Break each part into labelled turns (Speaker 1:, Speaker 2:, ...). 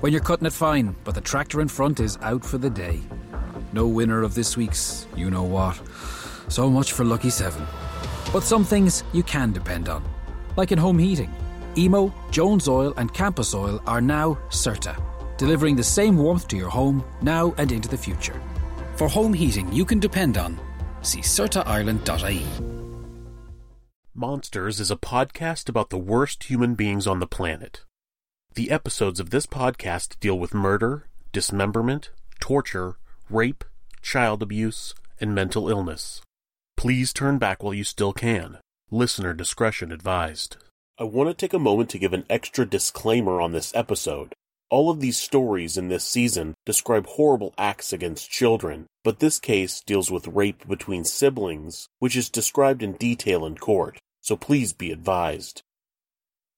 Speaker 1: When you're cutting it fine, but the tractor in front is out for the day. No winner of this week's you know what. So much for Lucky 7. But some things you can depend on, like in home heating. Emo, Jones Oil, and Campus Oil are now CERTA, delivering the same warmth to your home now and into the future. For home heating you can depend on, see CERTAIreland.ie.
Speaker 2: Monsters is a podcast about the worst human beings on the planet. The episodes of this podcast deal with murder, dismemberment, torture, rape, child abuse, and mental illness. Please turn back while you still can. Listener discretion advised. I want to take a moment to give an extra disclaimer on this episode. All of these stories in this season describe horrible acts against children, but this case deals with rape between siblings, which is described in detail in court, so please be advised.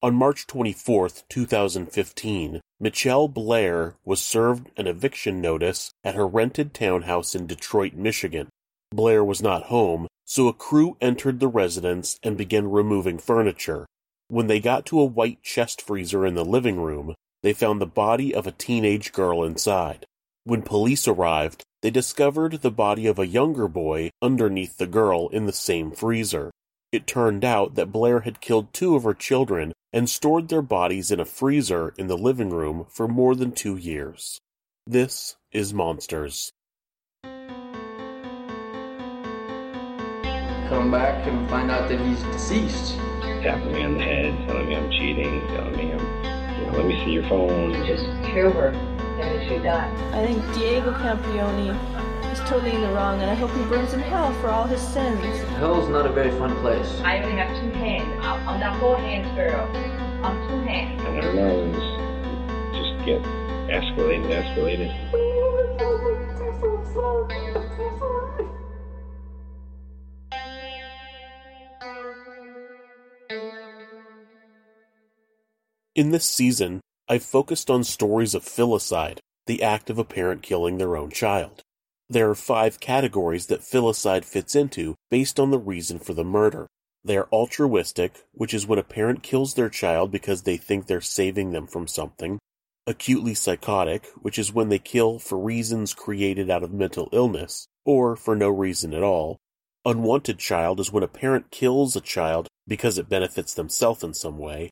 Speaker 2: On March 24, 2015, Mitchelle Blair was served an eviction notice at her rented townhouse in Detroit, Michigan. Blair was not home, so a crew entered the residence and began removing furniture. When they got to a white chest freezer in the living room, they found the body of a teenage girl inside. When police arrived, they discovered the body of a younger boy underneath the girl in the same freezer. It turned out that Blair had killed two of her children and stored their bodies in a freezer in the living room for more than two years. This is Monsters.
Speaker 3: Come back and find out that he's deceased.
Speaker 4: Tapping me on the head, telling me I'm cheating, telling me I'm, you know, let me see your phone.
Speaker 5: Just kill her, and she die.
Speaker 6: I think Diego Campione is totally in the wrong, and I hope he burns in hell for all his sins.
Speaker 3: Hell's not a very fun place.
Speaker 5: I only have two hands. I'm, I'm not four hands, girl. I'm two hands.
Speaker 4: And I don't know, it's just get escalated, escalated.
Speaker 2: In this season, I've focused on stories of filicide, the act of a parent killing their own child. There are five categories that filicide fits into based on the reason for the murder. They are altruistic, which is when a parent kills their child because they think they're saving them from something. Acutely psychotic, which is when they kill for reasons created out of mental illness, or for no reason at all. Unwanted child is when a parent kills a child because it benefits themselves in some way.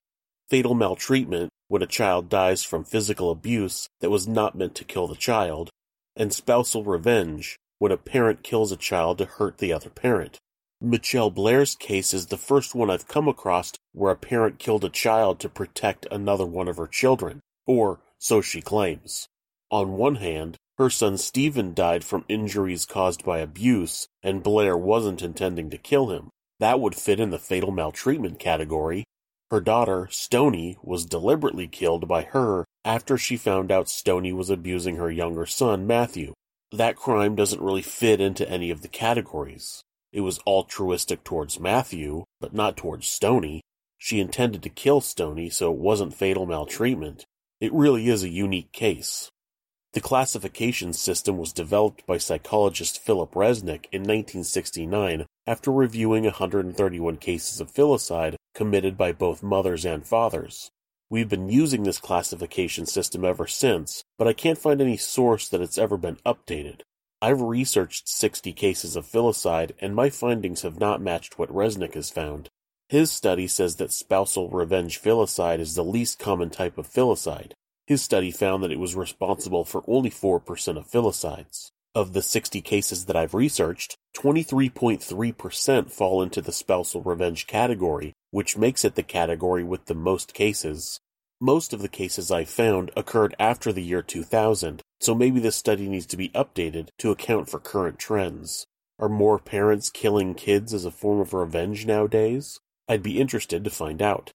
Speaker 2: Fatal maltreatment, when a child dies from physical abuse that was not meant to kill the child. And spousal revenge, when a parent kills a child to hurt the other parent. Mitchelle Blair's case is the first one I've come across where a parent killed a child to protect another one of her children, or so she claims. On one hand, her son Stephen died from injuries caused by abuse, and Blair wasn't intending to kill him. That would fit in the fatal maltreatment category. Her daughter, Stoni, was deliberately killed by her after she found out Stoni was abusing her younger son, Matthew. That crime doesn't really fit into any of the categories. It was altruistic towards Matthew, but not towards Stoni. She intended to kill Stoni, so it wasn't fatal maltreatment. It really is a unique case. The classification system was developed by psychologist Philip Resnick in 1969 after reviewing 131 cases of filicide committed by both mothers and fathers. We've been using this classification system ever since, but I can't find any source that it's ever been updated. I've researched 60 cases of filicide, and my findings have not matched what Resnick has found. His study says that spousal revenge filicide is the least common type of filicide. His study found that it was responsible for only 4% of filicides. Of the 60 cases that I've researched, 23.3% fall into the spousal revenge category, which makes it the category with the most cases. Most of the cases I found occurred after the year 2000, so maybe this study needs to be updated to account for current trends. Are more parents killing kids as a form of revenge nowadays? I'd be interested to find out.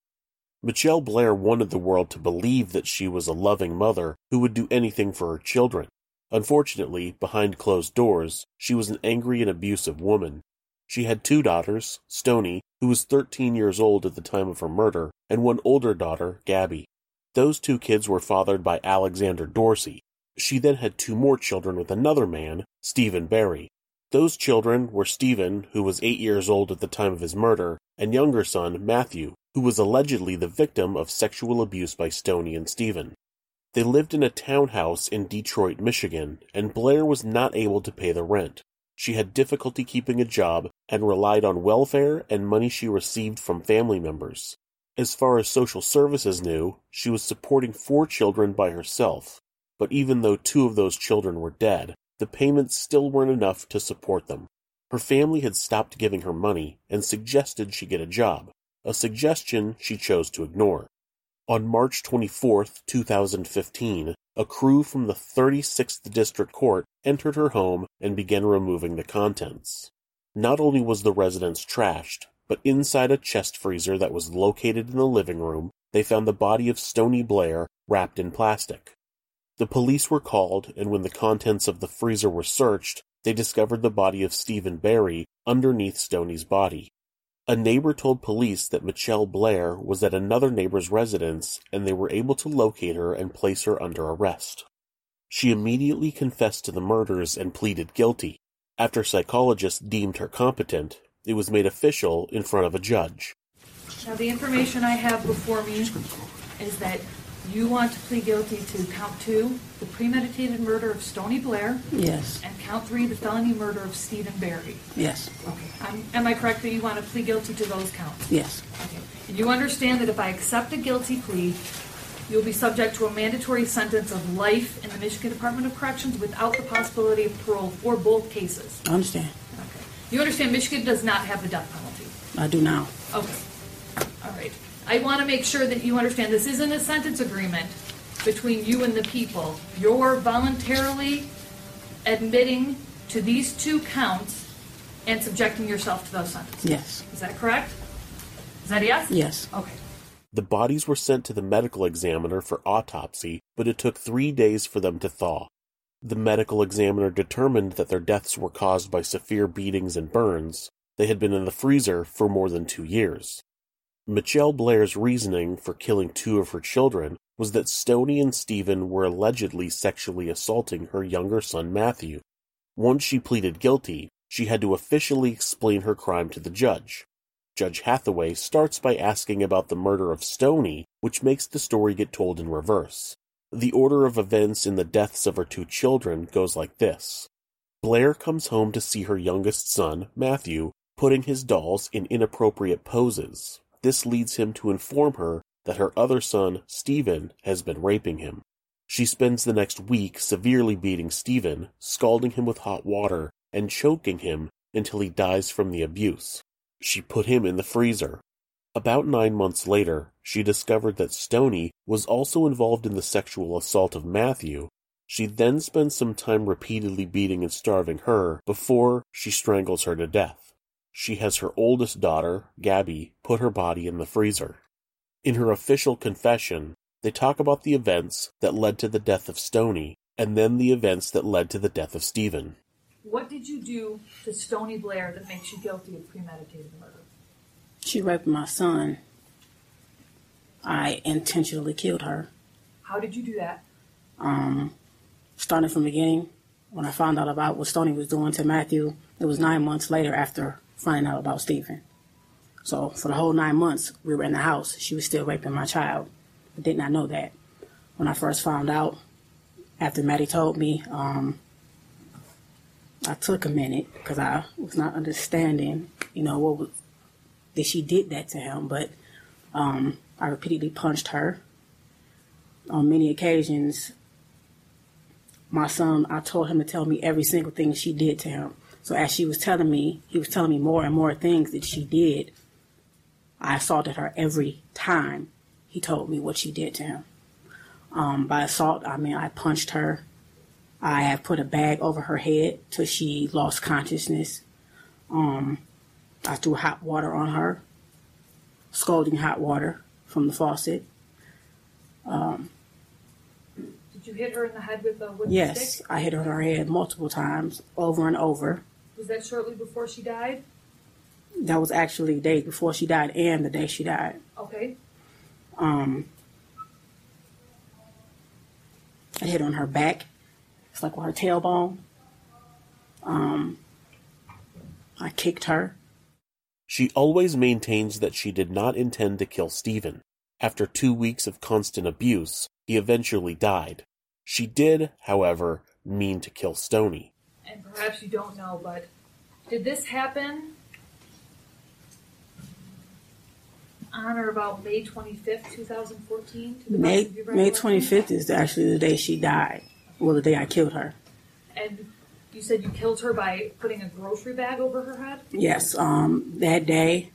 Speaker 2: Mitchelle Blair wanted the world to believe that she was a loving mother who would do anything for her children. Unfortunately, behind closed doors, she was an angry and abusive woman. She had two daughters, Stoni, who was 13 years old at the time of her murder, and one older daughter, Gabby. Those two kids were fathered by Alexander Dorsey. She then had two more children with another man, Stephen Berry. Those children were Stephen, who was eight years old at the time of his murder, and younger son, Matthew, who was allegedly the victim of sexual abuse by Stoni and Stephen. They lived in a townhouse in Detroit, Michigan, and Blair was not able to pay the rent. She had difficulty keeping a job and relied on welfare and money she received from family members. As far as social services knew, she was supporting four children by herself, but even though two of those children were dead, the payments still weren't enough to support them. Her family had stopped giving her money and suggested she get a job, a suggestion she chose to ignore. On March 24, 2015, a crew from the 36th District Court entered her home and began removing the contents. Not only was the residence trashed, but inside a chest freezer that was located in the living room, they found the body of Stoni Blair wrapped in plastic. The police were called, and when the contents of the freezer were searched, they discovered the body of Stephen Berry underneath Stoni's body. A neighbor told police that Mitchelle Blair was at another neighbor's residence and they were able to locate her and place her under arrest. She immediately confessed to the murders and pleaded guilty. After psychologists deemed her competent, it was made official in front of a judge.
Speaker 7: Now, the information I have before me is that you want to plead guilty to count two, the premeditated murder of Stoni Blair.
Speaker 8: Yes.
Speaker 7: And count three, the felony murder of Stephen Berry.
Speaker 8: Yes.
Speaker 7: Okay. I'm, am I correct that you want to plead guilty to those counts?
Speaker 8: Yes.
Speaker 7: Okay. And you understand that if I accept a guilty plea, you'll be subject to a mandatory sentence of life in the Michigan Department of Corrections without the possibility of parole for both cases.
Speaker 8: I understand.
Speaker 7: Okay. You understand Michigan does not have the death penalty.
Speaker 8: I do now.
Speaker 7: Okay. All right. I want to make sure that you understand this isn't a sentence agreement between you and the people. You're voluntarily admitting to these two counts and subjecting yourself to those sentences.
Speaker 8: Yes.
Speaker 7: Is that correct? Is that a yes?
Speaker 8: Yes.
Speaker 7: Okay.
Speaker 2: The bodies were sent to the medical examiner for autopsy, but it took three days for them to thaw. The medical examiner determined that their deaths were caused by severe beatings and burns. They had been in the freezer for more than two years. Mitchelle Blair's reasoning for killing two of her children was that Stoni and Stephen were allegedly sexually assaulting her younger son Matthew. Once she pleaded guilty, she had to officially explain her crime to the judge. Judge Hathaway starts by asking about the murder of Stony, which makes the story get told in reverse. The order of events in the deaths of her two children goes like this. Blair comes home to see her youngest son, Matthew, putting his dolls in inappropriate poses. This leads him to inform her that her other son, Stephen, has been raping him. She spends the next week severely beating Stephen, scalding him with hot water, and choking him until he dies from the abuse. She put him in the freezer. About nine months later, she discovered that Stoni was also involved in the sexual assault of Matthew. She then spends some time repeatedly beating and starving her before she strangles her to death. She has her oldest daughter, Gabby, put her body in the freezer. In her official confession, they talk about the events that led to the death of Stoni and then the events that led to the death of Stephen.
Speaker 7: What did you do to Stoni Blair that makes you guilty of premeditated murder?
Speaker 8: She raped my son. I intentionally killed her.
Speaker 7: How did you do that?
Speaker 8: Um, starting from the beginning, when I found out about what Stoni was doing to Matthew, it was nine months later after finding out about Stephen. So for the whole nine months we were in the house, she was still raping my child. I did not know that. When I first found out, after Maddie told me, um, I took a minute because I was not understanding, you know, what was, that she did that to him. But um, I repeatedly punched her. On many occasions, my son, I told him to tell me every single thing she did to him. So as she was telling me, he was telling me more and more things that she did. I assaulted her every time he told me what she did to him. Um, by assault, I mean I punched her. I have put a bag over her head till she lost consciousness. Um, I threw hot water on her, scalding hot water from the faucet. Um,
Speaker 7: Did you hit her in the head with a wooden
Speaker 8: yes,
Speaker 7: stick?
Speaker 8: I hit her in her head multiple times, over and over.
Speaker 7: Was that shortly before she died?
Speaker 8: That was actually the day before she died and the day she died.
Speaker 7: Okay.
Speaker 8: Um, I hit on her back. It's like on her tailbone. Um, I kicked her.
Speaker 2: She always maintains that she did not intend to kill Stephen. After two weeks of constant abuse, he eventually died. She did, however, mean to kill Stoni.
Speaker 7: And perhaps you don't know, but did this happen on or about May 25th, 2014?
Speaker 8: May
Speaker 7: best of your
Speaker 8: May twenty fifth is actually the day she died. Well, the day I killed her.
Speaker 7: And you said you killed her by putting a grocery bag over her head?
Speaker 8: Yes. Um, that day,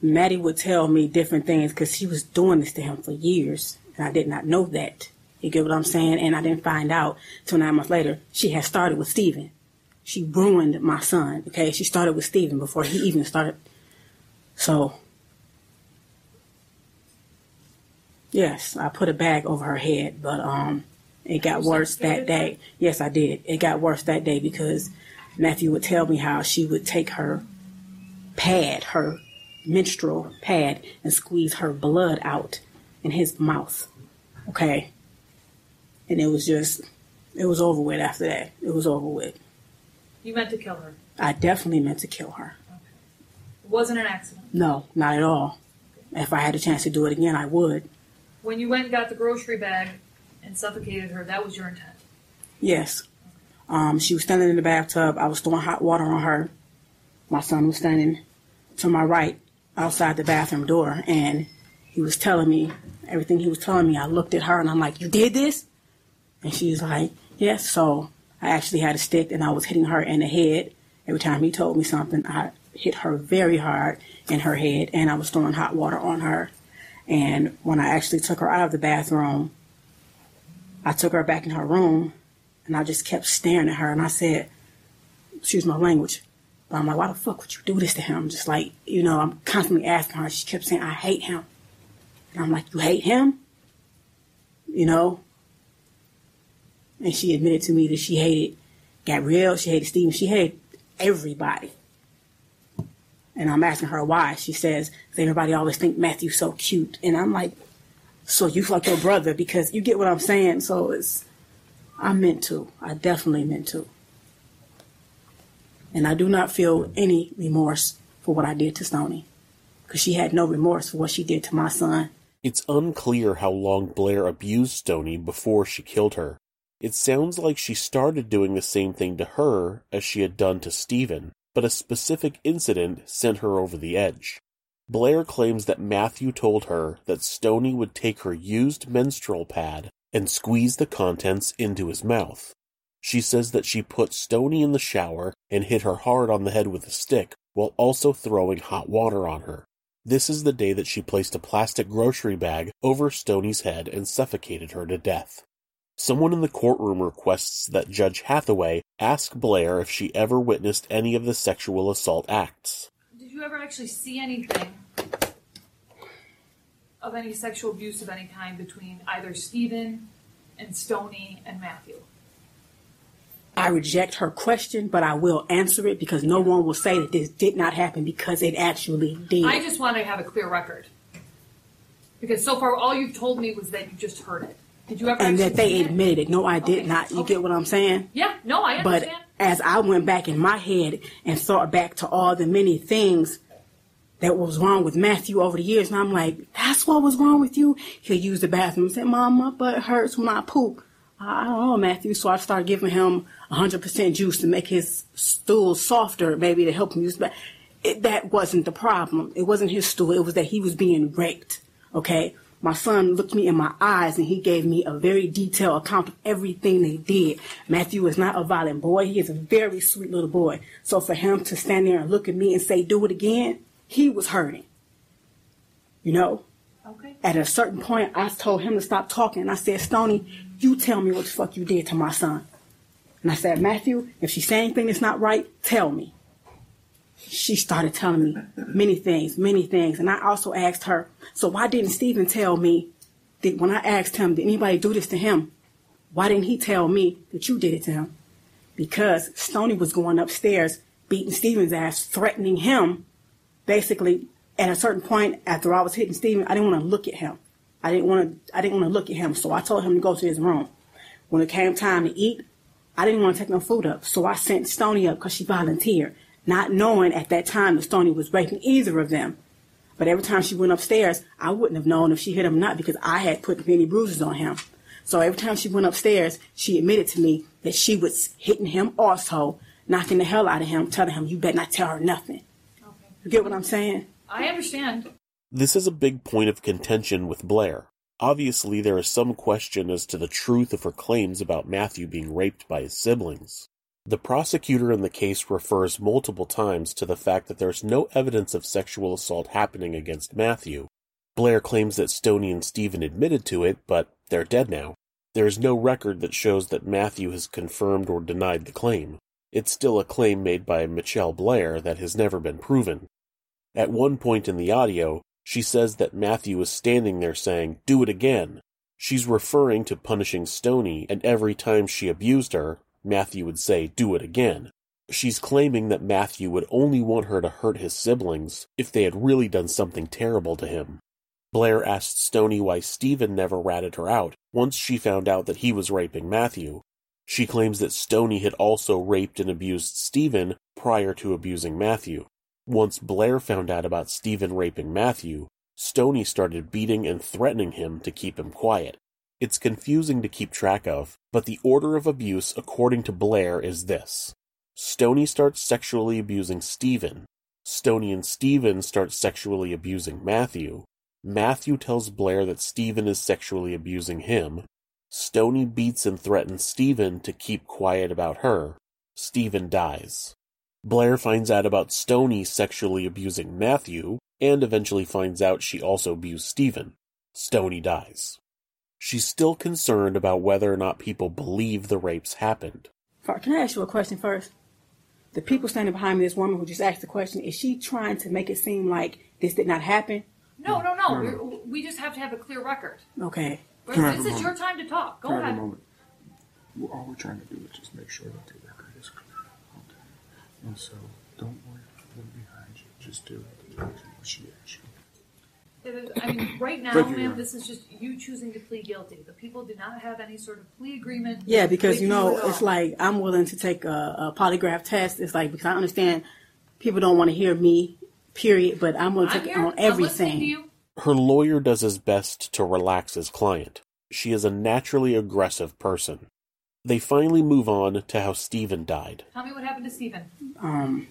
Speaker 8: Maddie would tell me different things because she was doing this to him for years, and I did not know that. You get what I'm saying? And I didn't find out till nine months later. She had started with Steven. She ruined my son. Okay, she started with Steven before he even started. So, yes, I put a bag over her head, but um, it got worse that day. Yes, I did. It got worse that day because Matthew would tell me how she would take her pad, her menstrual pad, and squeeze her blood out in his mouth. Okay. And it was just, it was over with after that. It was over with.
Speaker 7: You meant to kill her.
Speaker 8: I definitely meant to kill her.
Speaker 7: It wasn't an accident.
Speaker 8: No, not at all. If I had a chance to do it again, I would.
Speaker 7: When you went and got the grocery bag and suffocated her, that was your intent.
Speaker 8: Yes. Um, she was standing in the bathtub. I was throwing hot water on her. My son was standing to my right outside the bathroom door, and he was telling me everything he was telling me. I looked at her and I'm like, You did this? And she's like, Yes. So I actually had a stick and I was hitting her in the head. Every time he told me something, I hit her very hard in her head and I was throwing hot water on her. And when I actually took her out of the bathroom, I took her back in her room and I just kept staring at her and I said, excuse my language, but I'm like, why the fuck would you do this to him? I'm just like, you know, I'm constantly asking her. She kept saying, I hate him. And I'm like, you hate him? You know? And she admitted to me that she hated Gabrielle, she hated Steven, she hated everybody. And I'm asking her why. She says, everybody always think Matthew's so cute. And I'm like, so you like your brother because you get what I'm saying. So it's, I meant to. I definitely meant to. And I do not feel any remorse for what I did to Stoni. Because she had no remorse for what she did to my son.
Speaker 2: It's unclear how long Blair abused Stoni before she killed her. It sounds like she started doing the same thing to her as she had done to Stephen, but a specific incident sent her over the edge. Blair claims that Matthew told her that Stoni would take her used menstrual pad and squeeze the contents into his mouth. She says that she put Stoni in the shower and hit her hard on the head with a stick while also throwing hot water on her. This is the day that she placed a plastic grocery bag over Stoni's head and suffocated her to death. Someone in the courtroom requests that Judge Hathaway ask Blair if she ever witnessed any of the sexual assault acts.
Speaker 7: Did you ever actually see anything of any sexual abuse of any kind between either Stephen and Stoni and Matthew?
Speaker 8: I reject her question, but I will answer it because no one will say that this did not happen because it actually did.
Speaker 7: I just want to have a clear record. Because so far, all you've told me was that you just heard it. Did you ever?
Speaker 8: and that they admitted it. No, I did not. You get what I'm saying?
Speaker 7: Yeah, no, I understand.
Speaker 8: But as I went back in my head and thought back to all the many things that was wrong with Matthew over the years, and I'm like, that's what was wrong with you? He'll use the bathroom and say, Mom, my butt hurts when I poop. I don't know, Matthew. So I started giving him 100% juice to make his stool softer, maybe to help him use But it, That wasn't the problem. It wasn't his stool. It was that he was being raped. Okay? My son looked me in my eyes and he gave me a very detailed account of everything they did. Matthew is not a violent boy. He is a very sweet little boy. So for him to stand there and look at me and say, do it again, he was hurting. You know?
Speaker 7: Okay.
Speaker 8: At a certain point, I told him to stop talking. And I said, Stoni, you tell me what the fuck you did to my son. And I said, Matthew, if she say anything that's not right, tell me. She started telling me many things, many things. And I also asked her, so why didn't Stephen tell me that when I asked him, did anybody do this to him? Why didn't he tell me that you did it to him? Because Stoni was going upstairs, beating Stephen's ass, threatening him. Basically, at a certain point, after I was hitting Stephen, I didn't want to look at him. I didn't want to. I didn't want to look at him. So I told him to go to his room. When it came time to eat, I didn't want to take no food up. So I sent Stoni up because she volunteered, not knowing at that time that Stoni was raping either of them. But every time she went upstairs, I wouldn't have known if she hit him or not because I had put many bruises on him. So every time she went upstairs, she admitted to me that she was hitting him also, knocking the hell out of him, telling him, you better not tell her nothing. You get what I'm saying?
Speaker 7: I understand.
Speaker 2: This is a big point of contention with Blair. Obviously, there is some question as to the truth of her claims about Matthew being raped by his siblings. The prosecutor in the case refers multiple times to the fact that there's no evidence of sexual assault happening against Matthew. Blair claims that Stoni and Stephen admitted to it, but they're dead now. There is no record that shows that Matthew has confirmed or denied the claim. It's still a claim made by Mitchelle Blair that has never been proven. At one point in the audio, she says that Matthew is standing there saying, Do it again. She's referring to punishing Stoni, and every time she abused her, Matthew would say, Do it again. She's claiming that Matthew would only want her to hurt his siblings if they had really done something terrible to him. Blair asked Stoni why Stephen never ratted her out once she found out that he was raping Matthew. She claims that Stoni had also raped and abused Stephen prior to abusing Matthew. Once Blair found out about Stephen raping Matthew, Stoni started beating and threatening him to keep him quiet. It's confusing to keep track of, but the order of abuse according to Blair is this. Stoni starts sexually abusing Stephen. Stoni and Stephen start sexually abusing Matthew. Matthew tells Blair that Stephen is sexually abusing him. Stoni beats and threatens Stephen to keep quiet about her. Stephen dies. Blair finds out about Stoni sexually abusing Matthew, and eventually finds out she also abused Stephen. Stoni dies. She's still concerned about whether or not people believe the rapes happened.
Speaker 8: Can I ask you a question first? The people standing behind me, this woman who just asked the question, is she trying to make it seem like this did not happen?
Speaker 7: No, no, no.
Speaker 8: No, no.
Speaker 7: We're- just have to have a clear record.
Speaker 8: Okay.
Speaker 7: This is your time to talk. Go
Speaker 9: Can I have a
Speaker 7: ahead.
Speaker 9: moment? All we're trying to do is just make sure that the record is clear. Okay. And so, don't worry about them behind you. Just do what she asked you.
Speaker 7: I mean, right now,
Speaker 9: Thank you, Your
Speaker 7: ma'am,
Speaker 9: Honor.
Speaker 7: this is just you choosing to plead guilty. The people do not have any sort of plea agreement.
Speaker 8: Yeah, because
Speaker 7: with
Speaker 8: you know,
Speaker 7: at all.
Speaker 8: it's like I'm willing to take a, a polygraph test. It's like because I understand people don't want to hear me, period. But I'm going to
Speaker 7: I'm
Speaker 8: take
Speaker 7: here.
Speaker 8: on
Speaker 7: I'm listening to
Speaker 8: everything.
Speaker 7: you.
Speaker 2: Her lawyer does his best to relax his client. She is a naturally aggressive person. They finally move on to how Stephen died.
Speaker 7: Tell me what happened to Stephen.
Speaker 8: Um,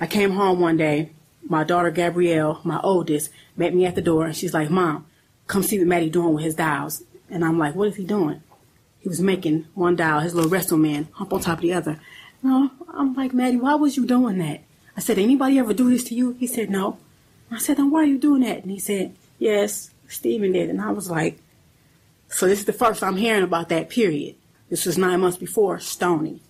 Speaker 8: I came home one day. My daughter Gabrielle, my oldest, met me at the door, and she's like, "Mom, come see what Maddie doing with his dials." And I'm like, "What is he doing?" He was making one dial, his little wrestle man, hump on top of the other. No, I'm like, Maddie, why was you doing that? I said, anybody ever do this to you? He said, no. I said, then why are you doing that? And he said, yes, Stephen did. And I was like, so this is the first I'm hearing about that period. This was nine months before Stoni.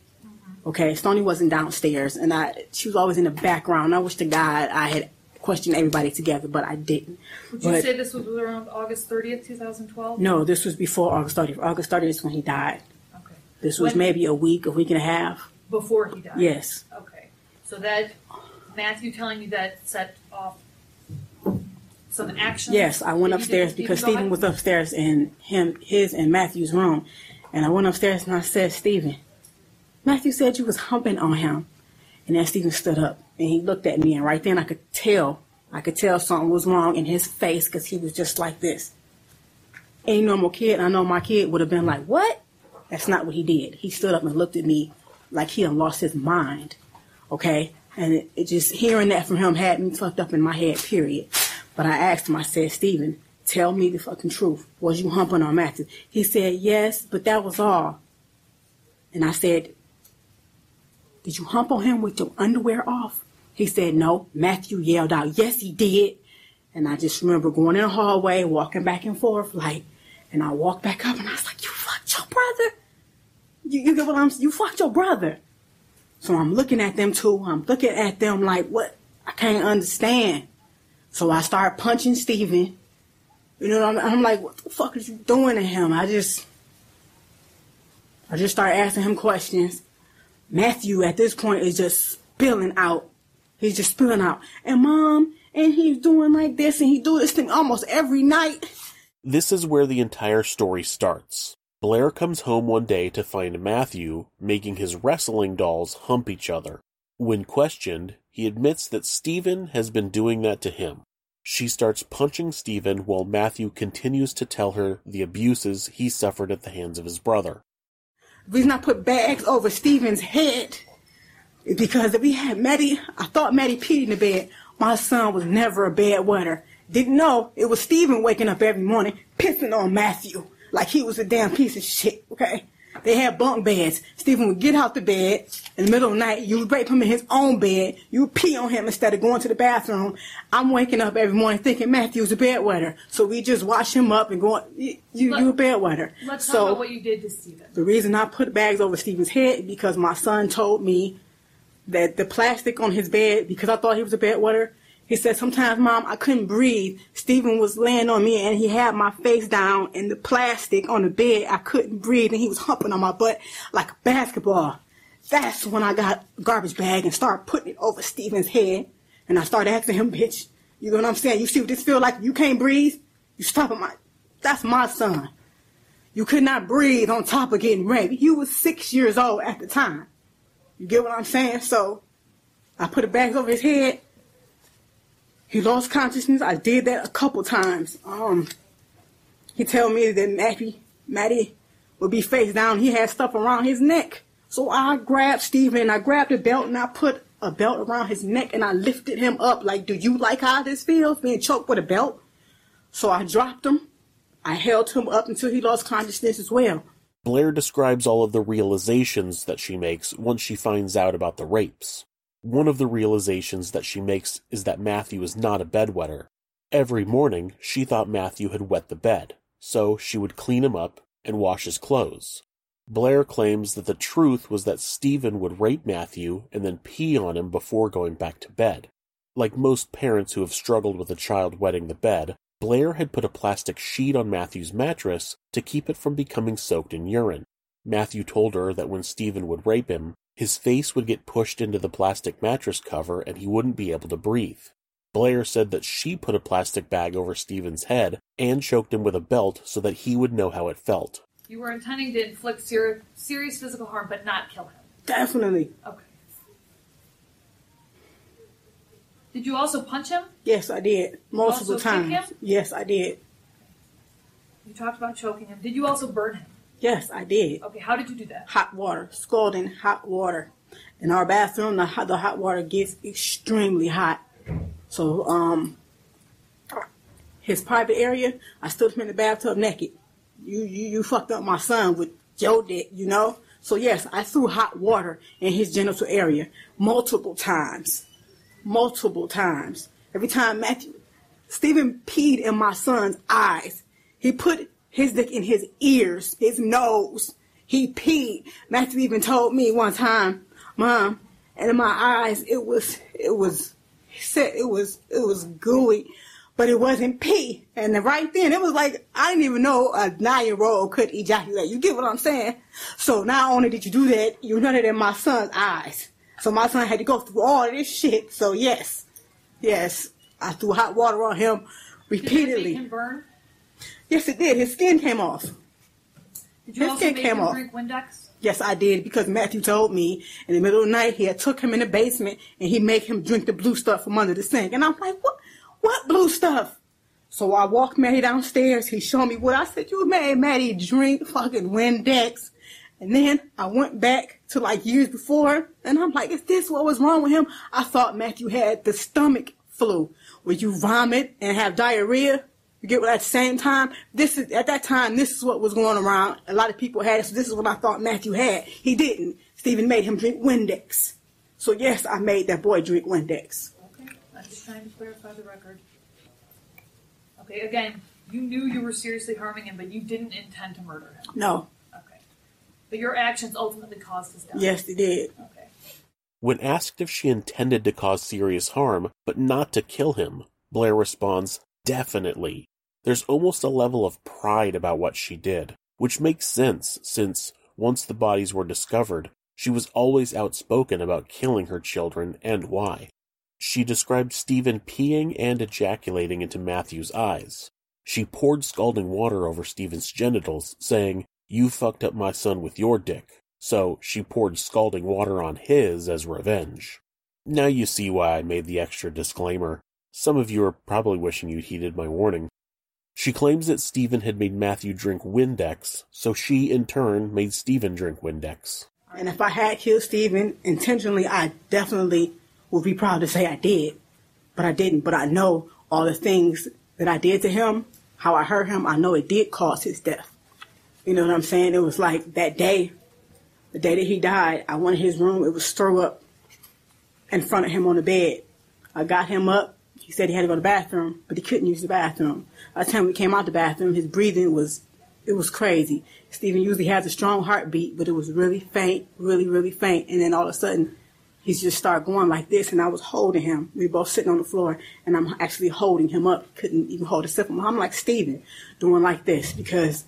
Speaker 8: Okay, Stoni wasn't downstairs, and I she was always in the background. I wish to God I had questioned everybody together, but I didn't.
Speaker 7: Would you
Speaker 8: But-
Speaker 7: say this was around August 30th, 2012?
Speaker 8: no, this was before August 30th. August 30th is when he died.
Speaker 7: Okay.
Speaker 8: This was
Speaker 7: When-
Speaker 8: maybe a week, a week and a half.
Speaker 7: Before he died?
Speaker 8: Yes.
Speaker 7: Okay. So that, Matthew telling you that set off some action?
Speaker 8: Yes, I went
Speaker 7: that you did
Speaker 8: upstairs because
Speaker 7: Stephen? Go
Speaker 8: Stephen
Speaker 7: ahead.
Speaker 8: was upstairs in him, his and Matthew's room, and I went upstairs and I said, Stephen, Matthew said you was humping on him, and then Stephen stood up and he looked at me, and right then I could tell, I could tell something was wrong in his face because he was just like this. Any normal kid, I know my kid would have been like, "What?" That's not what he did. He stood up and looked at me like he had lost his mind. Okay, and it, it just hearing that from him had me fucked up in my head. Period. But I asked him. I said, Stephen, tell me the fucking truth. Was you humping on Matthew? He said, yes, but that was all. And I said, did you hump on him with your underwear off? He said, no. Matthew yelled out, yes, he did. And I just remember going in the hallway, walking back and forth, like, and I walked back up and I was like, you fucked your brother. You, you get what I'm You fucked your brother. So I'm looking at them too. I'm looking at them like, what? I can't understand. So I start punching Steven. You know, what I'm, I'm like, what the fuck is you doing to him? I just, I just start asking him questions. Matthew at this point is just spilling out. He's just spilling out. And mom, and he's doing like this, and he do this thing almost every night.
Speaker 2: This is where the entire story starts. Blair comes home one day to find Matthew making his wrestling dolls hump each other. When questioned, he admits that Stephen has been doing that to him. She starts punching Stephen while Matthew continues to tell her the abuses he suffered at the hands of his brother.
Speaker 8: The reason I put bags over Steven's head is because if we had Maddie, I thought Maddie peed in the bed. My son was never a bed wetter. Didn't know it was Steven waking up every morning pissing on Matthew like he was a damn piece of shit, okay? They had bunk beds. Stephen would get out the bed in the middle of the night. You would rape him in his own bed. You would pee on him instead of going to the bathroom. I'm waking up every morning thinking Matthew's a bedwetter. So we just wash him up and go, you, you, you a bedwetter.
Speaker 7: Let's
Speaker 8: so,
Speaker 7: talk about what you did to Stephen.
Speaker 8: the reason I put bags over Stephen's head because my son told me that the plastic on his bed, because I thought he was a bedwetter, he said, sometimes, Mom, I couldn't breathe. Steven was laying on me and he had my face down in the plastic on the bed. I couldn't breathe and he was humping on my butt like a basketball. That's when I got a garbage bag and started putting it over Steven's head. And I started asking him, bitch, you know what I'm saying? You see what this feel like? You can't breathe? You stop my, that's my son. You could not breathe on top of getting raped. You was six years old at the time. You get what I'm saying? So I put the bags over his head. He lost consciousness. I did that a couple times. Um, he told me that Matty, Matty would be face down. He had stuff around his neck. So I grabbed Steven, I grabbed a belt and I put a belt around his neck and I lifted him up like, do you like how this feels? Being choked with a belt. So I dropped him. I held him up until he lost consciousness as well.
Speaker 2: Blair describes all of the realizations that she makes once she finds out about the rapes. One of the realizations that she makes is that Matthew is not a bedwetter. Every morning, she thought Matthew had wet the bed, so she would clean him up and wash his clothes. Blair claims that the truth was that Stephen would rape Matthew and then pee on him before going back to bed. Like most parents who have struggled with a child wetting the bed, Blair had put a plastic sheet on Matthew's mattress to keep it from becoming soaked in urine. Matthew told her that when Stephen would rape him, his face would get pushed into the plastic mattress cover and he wouldn't be able to breathe. Blair said that she put a plastic bag over Stephen's head and choked him with a belt so that he would know how it felt.
Speaker 7: You were intending to inflict ser- serious physical harm, but not kill him.
Speaker 8: Definitely.
Speaker 7: Okay. Did you also punch him?
Speaker 8: Yes, I did. Multiple
Speaker 7: also kick
Speaker 8: times.
Speaker 7: him?
Speaker 8: Yes, I did.
Speaker 7: You talked about choking him. Did you also burn him?
Speaker 8: Yes, I did.
Speaker 7: Okay, how did you do that?
Speaker 8: Hot water, scalding hot water. In our bathroom, the hot, the hot water gets extremely hot. So, um, his private area, I stood him in the bathtub naked. You, you, you fucked up my son with your dick, you know? So yes, I threw hot water in his genital area multiple times. Multiple times. Every time Matthew, Stephen peed in my son's eyes. He put his dick in his ears, his nose. He peed. Matthew even told me one time, Mom, and in my eyes, it was, it was, he said it was, it was gooey, but it wasn't pee. And right then, it was like, I didn't even know a nine-year-old could ejaculate. You get what I'm saying? So not only did you do that, you nutted in my son's eyes. So my son had to go through all this shit. So yes, yes, I threw hot water on him repeatedly.
Speaker 7: Did that make him burn?
Speaker 8: Yes, it did. His skin came off.
Speaker 7: Did you
Speaker 8: His
Speaker 7: also
Speaker 8: skin
Speaker 7: make
Speaker 8: came
Speaker 7: him
Speaker 8: off.
Speaker 7: drink Windex?
Speaker 8: Yes, I did because Matthew told me in the middle of the night he had took him in the basement and he made him drink the blue stuff from under the sink. And I'm like, what? What blue stuff? So I walked Maddie downstairs. He showed me what I said. You made Maddie drink fucking Windex. And then I went back to like years before, and I'm like, is this what was wrong with him? I thought Matthew had the stomach flu, where you vomit and have diarrhea. You get what at the same time. This is at that time. This is what was going around. A lot of people had it. So this is what I thought Matthew had. He didn't. Stephen made him drink Windex. So yes, I made that boy drink Windex.
Speaker 7: Okay, I'm just trying to clarify the record. Okay, again, you knew you were seriously harming him, but you didn't intend to murder him.
Speaker 8: No.
Speaker 7: Okay. But your actions ultimately caused his death.
Speaker 8: Yes, they did.
Speaker 7: Okay.
Speaker 2: When asked if she intended to cause serious harm, but not to kill him, Blair responds, definitely. There's almost a level of pride about what she did, which makes sense since, once the bodies were discovered, she was always outspoken about killing her children and why. She described Stephen peeing and ejaculating into Matthew's eyes. She poured scalding water over Stephen's genitals, saying, You fucked up my son with your dick. So she poured scalding water on his as revenge. Now you see why I made the extra disclaimer. Some of you are probably wishing you'd heeded my warning. She claims that Stephen had made Matthew drink Windex, so she in turn made Stephen drink Windex.
Speaker 8: And if I had killed Stephen intentionally, I definitely would be proud to say I did. But I didn't. But I know all the things that I did to him, how I hurt him, I know it did cause his death. You know what I'm saying? It was like that day, the day that he died, I went in his room, it was throw up in front of him on the bed. I got him up. He said he had to go to the bathroom, but he couldn't use the bathroom. By the time we came out the bathroom, his breathing was, it was crazy. Stephen usually has a strong heartbeat, but it was really faint, really, really faint. And then all of a sudden, he just started going like this, and I was holding him. We were both sitting on the floor, and I'm actually holding him up. Couldn't even hold a sip of. I'm like Stephen, doing like this because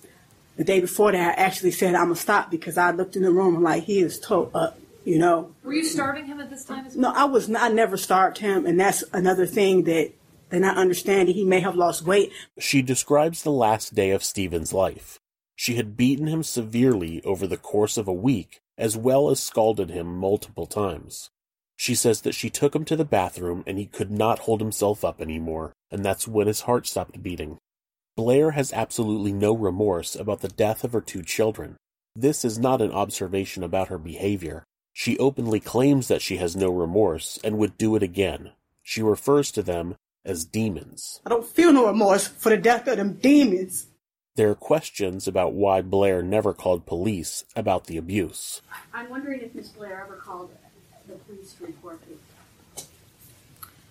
Speaker 8: the day before that, I actually said I'm gonna stop because I looked in the room and like he is toe up, you know.
Speaker 7: Were you starving him at this time as
Speaker 8: No. I was not. I never starved him, and that's another thing that they're not understanding. He may have lost weight.
Speaker 2: She describes the last day of Stephen's life. She had beaten him severely over the course of a week, as well as scalded him multiple times. She says that she took him to the bathroom and he could not hold himself up anymore, and that's when his heart stopped beating. Blair has absolutely no remorse about the death of her two children. This is not an observation about her behavior. She openly claims that she has no remorse and would do it again. She refers to them as demons.
Speaker 8: I don't feel no remorse for the death of them demons.
Speaker 2: There are questions about why Blair never called police about the abuse.
Speaker 10: I'm wondering if Miss Blair ever called the police to report it.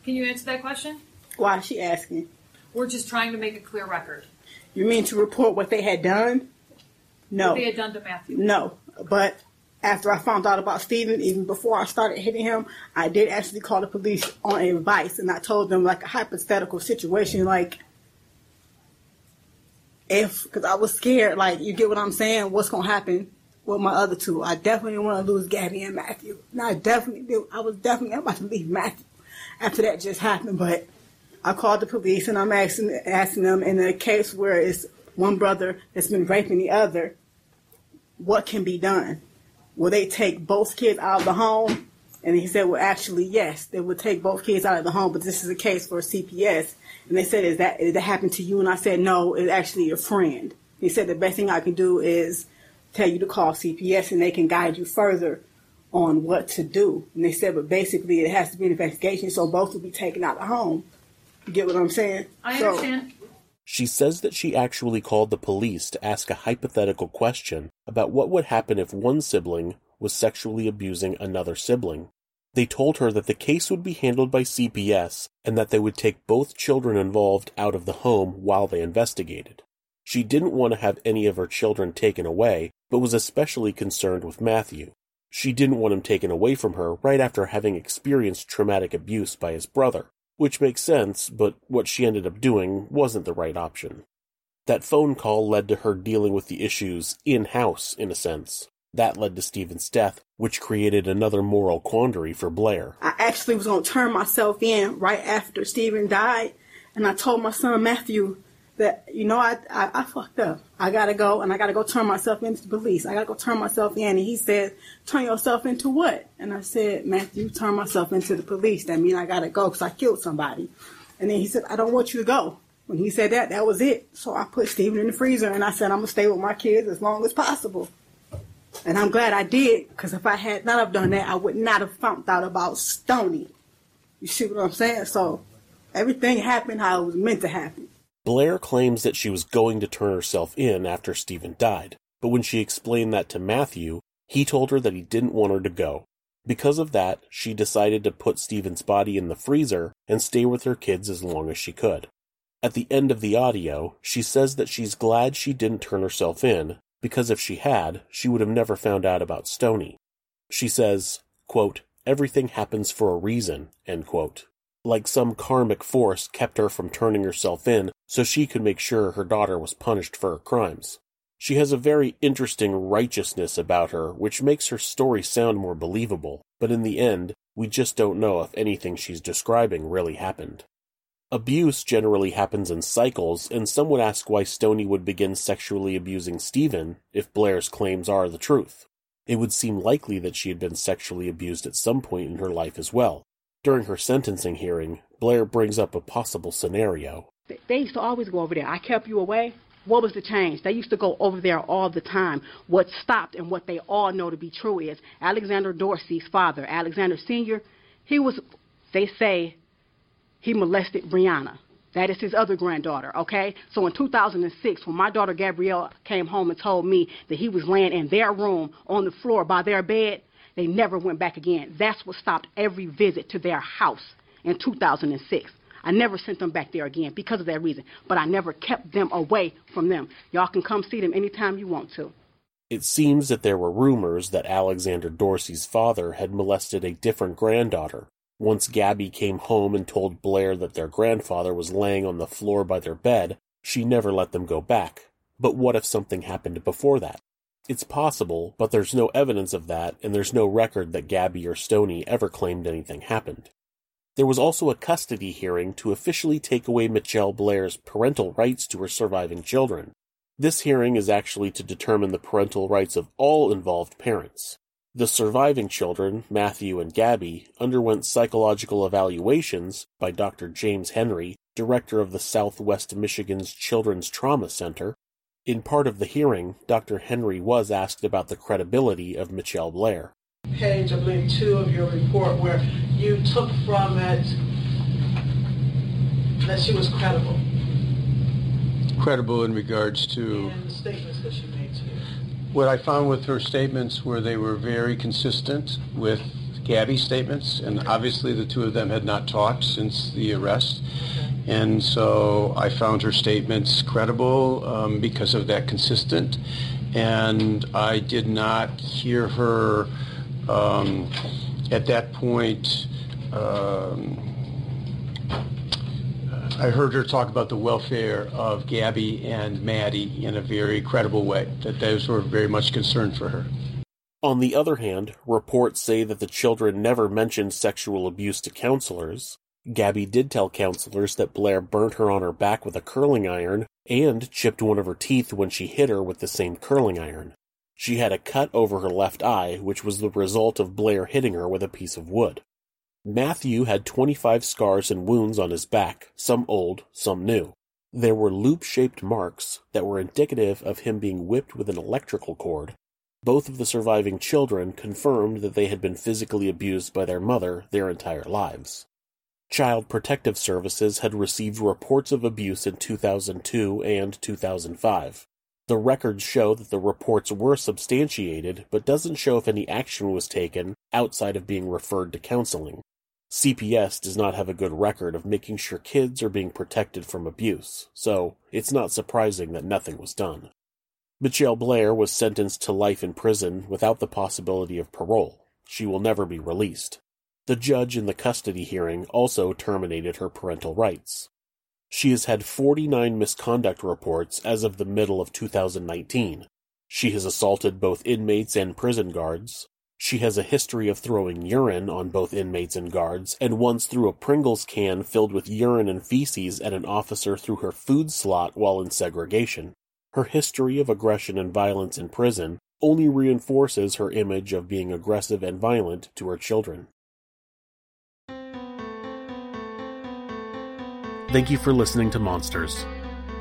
Speaker 7: Can you answer that question?
Speaker 8: Why is she asking?
Speaker 7: We're just trying to make a clear record.
Speaker 8: You mean to report what they had done? No.
Speaker 7: What they had done to Matthew.
Speaker 8: No, but after I found out about Stephen, even before I started hitting him, I did actually call the police on advice, and I told them like a hypothetical situation, like if because I was scared, like you get what I'm saying, what's gonna happen with my other two? I definitely want to lose Gabby and Matthew. And I definitely. I was definitely about to leave Matthew after that just happened, but I called the police and I'm asking asking them in a case where it's one brother that's been raping the other, what can be done? Will they take both kids out of the home? And he said, well, actually, yes, they would take both kids out of the home, but this is a case for CPS. And they said, is that, did that happen to you? And I said, no, it's actually a friend. He said, the best thing I can do is tell you to call CPS and they can guide you further on what to do. And they said, but basically it has to be an investigation, so both will be taken out of the home. You get what I'm saying?
Speaker 7: I
Speaker 8: So-
Speaker 7: understand.
Speaker 2: She says that she actually called the police to ask a hypothetical question about what would happen if one sibling was sexually abusing another sibling. They told her that the case would be handled by CPS and that they would take both children involved out of the home while they investigated. She didn't want to have any of her children taken away, but was especially concerned with Matthew. She didn't want him taken away from her right after having experienced traumatic abuse by his brother, which makes sense, but what she ended up doing wasn't the right option. That phone call led to her dealing with the issues in house, in a sense. That led to Stephen's death, which created another moral quandary for Blair.
Speaker 8: I actually was going to turn myself in right after Stephen died. And I told my son Matthew that, you know, I, I, I fucked up. I gotta go and I gotta go turn myself into the police. I gotta go turn myself in. And he said, turn yourself into what? And I said, Matthew, turn myself into the police. That means I gotta go because I killed somebody. And then he said, I don't want you to go. When he said that, that was it. So I put Steven in the freezer and I said, I'm gonna stay with my kids as long as possible. And I'm glad I did, because if I had not have done that, I would not have found out about Stoni. You see what I'm saying? So everything happened how it was meant to happen.
Speaker 2: Blair claims that she was going to turn herself in after Stephen died, but when she explained that to Matthew, he told her that he didn't want her to go. Because of that, she decided to put Stephen's body in the freezer and stay with her kids as long as she could. At the end of the audio, she says that she's glad she didn't turn herself in because if she had, she would have never found out about Stoni. She says, quote, everything happens for a reason, end quote. Like some karmic force kept her from turning herself in so she could make sure her daughter was punished for her crimes. She has a very interesting righteousness about her, which makes her story sound more believable, but in the end, we just don't know if anything she's describing really happened. Abuse generally happens in cycles, and some would ask why Stoni would begin sexually abusing Stephen if Blair's claims are the truth. It would seem likely that she had been sexually abused at some point in her life as well. During her sentencing hearing, Blair brings up a possible scenario.
Speaker 8: They used to always go over there. I kept you away. What was the change? They used to go over there all the time. What stopped and what they all know to be true is Alexander Dorsey's father, Alexander Sr., he was, they say, he molested Brianna. That is his other granddaughter, okay? So in 2006, when my daughter Gabrielle came home and told me that he was laying in their room on the floor by their bed, they never went back again. That's what stopped every visit to their house in 2006. I never sent them back there again because of that reason, but I never kept them away from them. Y'all can come see them anytime you want to.
Speaker 2: It seems that there were rumors that Alexander Dorsey's father had molested a different granddaughter, once Gabby came home and told Blair that their grandfather was laying on the floor by their bed, she never let them go back. But what if something happened before that? It's possible, but there's no evidence of that, and there's no record that Gabby or Stoni ever claimed anything happened. There was also a custody hearing to officially take away Mitchelle Blair's parental rights to her surviving children. This hearing is actually to determine the parental rights of all involved parents. The surviving children, Matthew and Gabby, underwent psychological evaluations by Dr. James Henry, director of the Southwest Michigan's Children's Trauma Center. In part of the hearing, Dr. Henry was asked about the credibility of Mitchelle Blair.
Speaker 11: Page, I believe, two of your report where you took from it that she was credible.
Speaker 12: Credible in regards to.
Speaker 11: And the statements that she made to you.
Speaker 12: What I found with her statements were they were very consistent with Gabby's statements, and obviously the two of them had not talked since the arrest. And so I found her statements credible um, because of that consistent. And I did not hear her um, at that point. Um, I heard her talk about the welfare of Gabby and Maddie in a very credible way, that those were very much concerned for her.
Speaker 2: On the other hand, reports say that the children never mentioned sexual abuse to counselors. Gabby did tell counselors that Blair burnt her on her back with a curling iron and chipped one of her teeth when she hit her with the same curling iron. She had a cut over her left eye, which was the result of Blair hitting her with a piece of wood. Matthew had 25 scars and wounds on his back, some old, some new. There were loop-shaped marks that were indicative of him being whipped with an electrical cord. Both of the surviving children confirmed that they had been physically abused by their mother their entire lives. Child Protective Services had received reports of abuse in 2002 and 2005. The records show that the reports were substantiated, but doesn't show if any action was taken outside of being referred to counseling. CPS does not have a good record of making sure kids are being protected from abuse, so it's not surprising that nothing was done. Mitchelle Blair was sentenced to life in prison without the possibility of parole. She will never be released. The judge in the custody hearing also terminated her parental rights. She has had 49 misconduct reports as of the middle of 2019. She has assaulted both inmates and prison guards. She has a history of throwing urine on both inmates and guards, and once threw a Pringles can filled with urine and feces at an officer through her food slot while in segregation. Her history of aggression and violence in prison only reinforces her image of being aggressive and violent to her children. Thank you for listening to Monsters.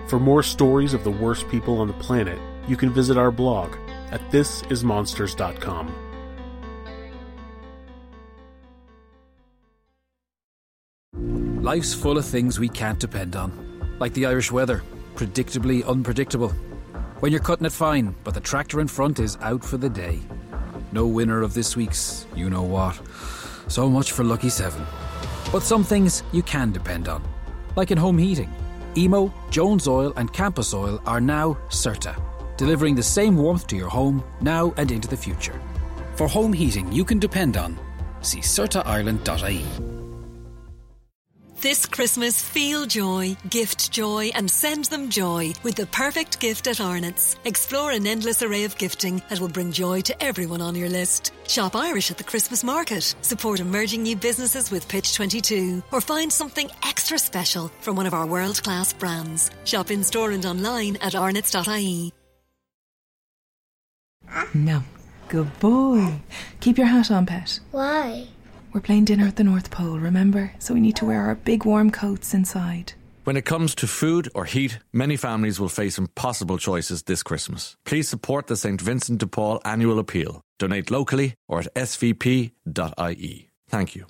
Speaker 2: For more stories of the worst people on the planet, you can visit our blog at thisismonsters.com.
Speaker 1: Life's full of things we can't depend on, like the Irish weather, predictably unpredictable. When you're cutting it fine, but the tractor in front is out for the day. No winner of this week's you know what. So much for Lucky 7. But some things you can depend on, like in home heating. Emo, Jones Oil, and Campus Oil are now CERTA, delivering the same warmth to your home now and into the future. For home heating you can depend on, see CERTAIreland.ie.
Speaker 13: This Christmas, feel joy, gift joy, and send them joy with the perfect gift at Arnott's. Explore an endless array of gifting that will bring joy to everyone on your list. Shop Irish at the Christmas market. Support emerging new businesses with Pitch 22. Or find something extra special from one of our world class brands. Shop in store and online at arnott's.ie.
Speaker 14: No. Good boy. Keep your hat on, pet.
Speaker 15: Why?
Speaker 14: We're playing dinner at the North Pole, remember? So we need to wear our big warm coats inside.
Speaker 16: When it comes to food or heat, many families will face impossible choices this Christmas. Please support the St. Vincent de Paul annual appeal. Donate locally or at svp.ie. Thank you.